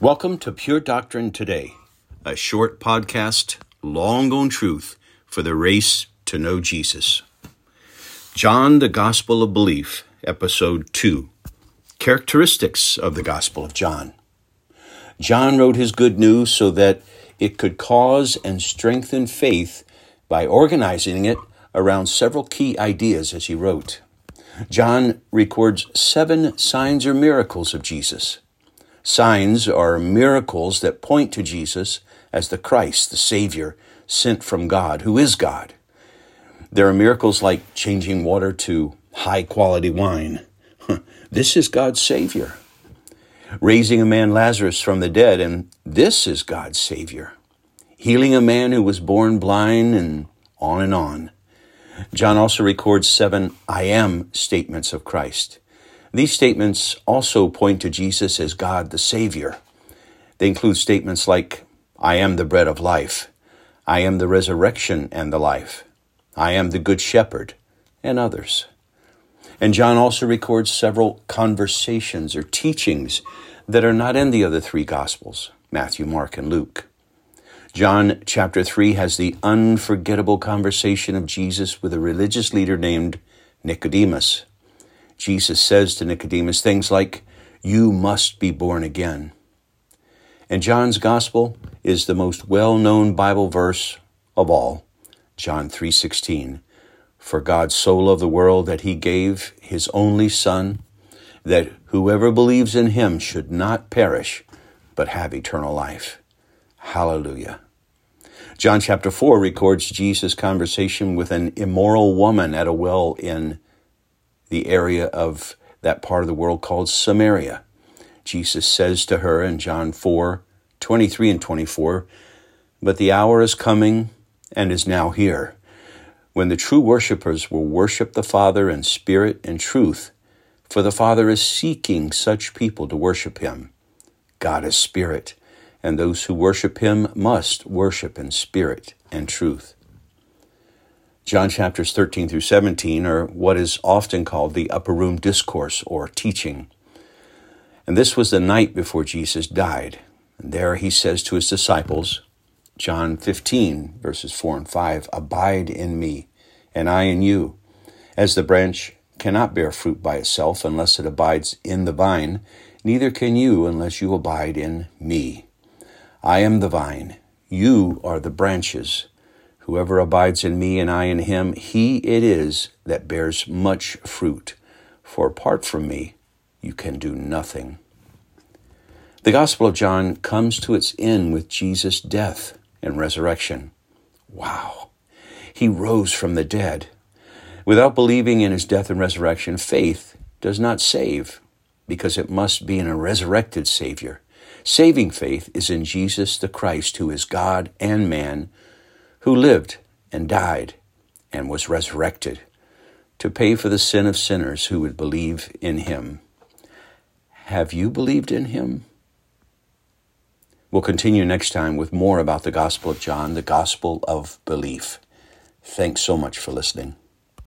Welcome to Pure Doctrine Today, a short podcast, long on truth for the race to know Jesus. John, the Gospel of Belief, Episode 2 Characteristics of the Gospel of John. John wrote his good news so that it could cause and strengthen faith by organizing it around several key ideas as he wrote. John records seven signs or miracles of Jesus. Signs are miracles that point to Jesus as the Christ, the Savior, sent from God, who is God. There are miracles like changing water to high quality wine. This is God's Savior. Raising a man Lazarus from the dead, and this is God's Savior. Healing a man who was born blind, and on and on. John also records seven I am statements of Christ. These statements also point to Jesus as God the Savior. They include statements like, I am the bread of life, I am the resurrection and the life, I am the good shepherd, and others. And John also records several conversations or teachings that are not in the other three Gospels Matthew, Mark, and Luke. John chapter 3 has the unforgettable conversation of Jesus with a religious leader named Nicodemus. Jesus says to Nicodemus things like, You must be born again. And John's gospel is the most well-known Bible verse of all, John 3:16. For God so loved the world that he gave his only son that whoever believes in him should not perish but have eternal life. Hallelujah. John chapter 4 records Jesus' conversation with an immoral woman at a well in the area of that part of the world called Samaria. Jesus says to her in John 4 23 and 24, But the hour is coming and is now here when the true worshippers will worship the Father in spirit and truth, for the Father is seeking such people to worship him. God is spirit, and those who worship him must worship in spirit and truth. John chapters 13 through 17 are what is often called the upper room discourse or teaching. And this was the night before Jesus died. And there he says to his disciples, John 15, verses 4 and 5, Abide in me, and I in you. As the branch cannot bear fruit by itself unless it abides in the vine, neither can you unless you abide in me. I am the vine, you are the branches. Whoever abides in me and I in him, he it is that bears much fruit. For apart from me, you can do nothing. The Gospel of John comes to its end with Jesus' death and resurrection. Wow. He rose from the dead. Without believing in his death and resurrection, faith does not save because it must be in a resurrected Savior. Saving faith is in Jesus the Christ, who is God and man, who lived and died and was resurrected to pay for the sin of sinners who would believe in him. Have you believed in him? We'll continue next time with more about the Gospel of John, the Gospel of Belief. Thanks so much for listening.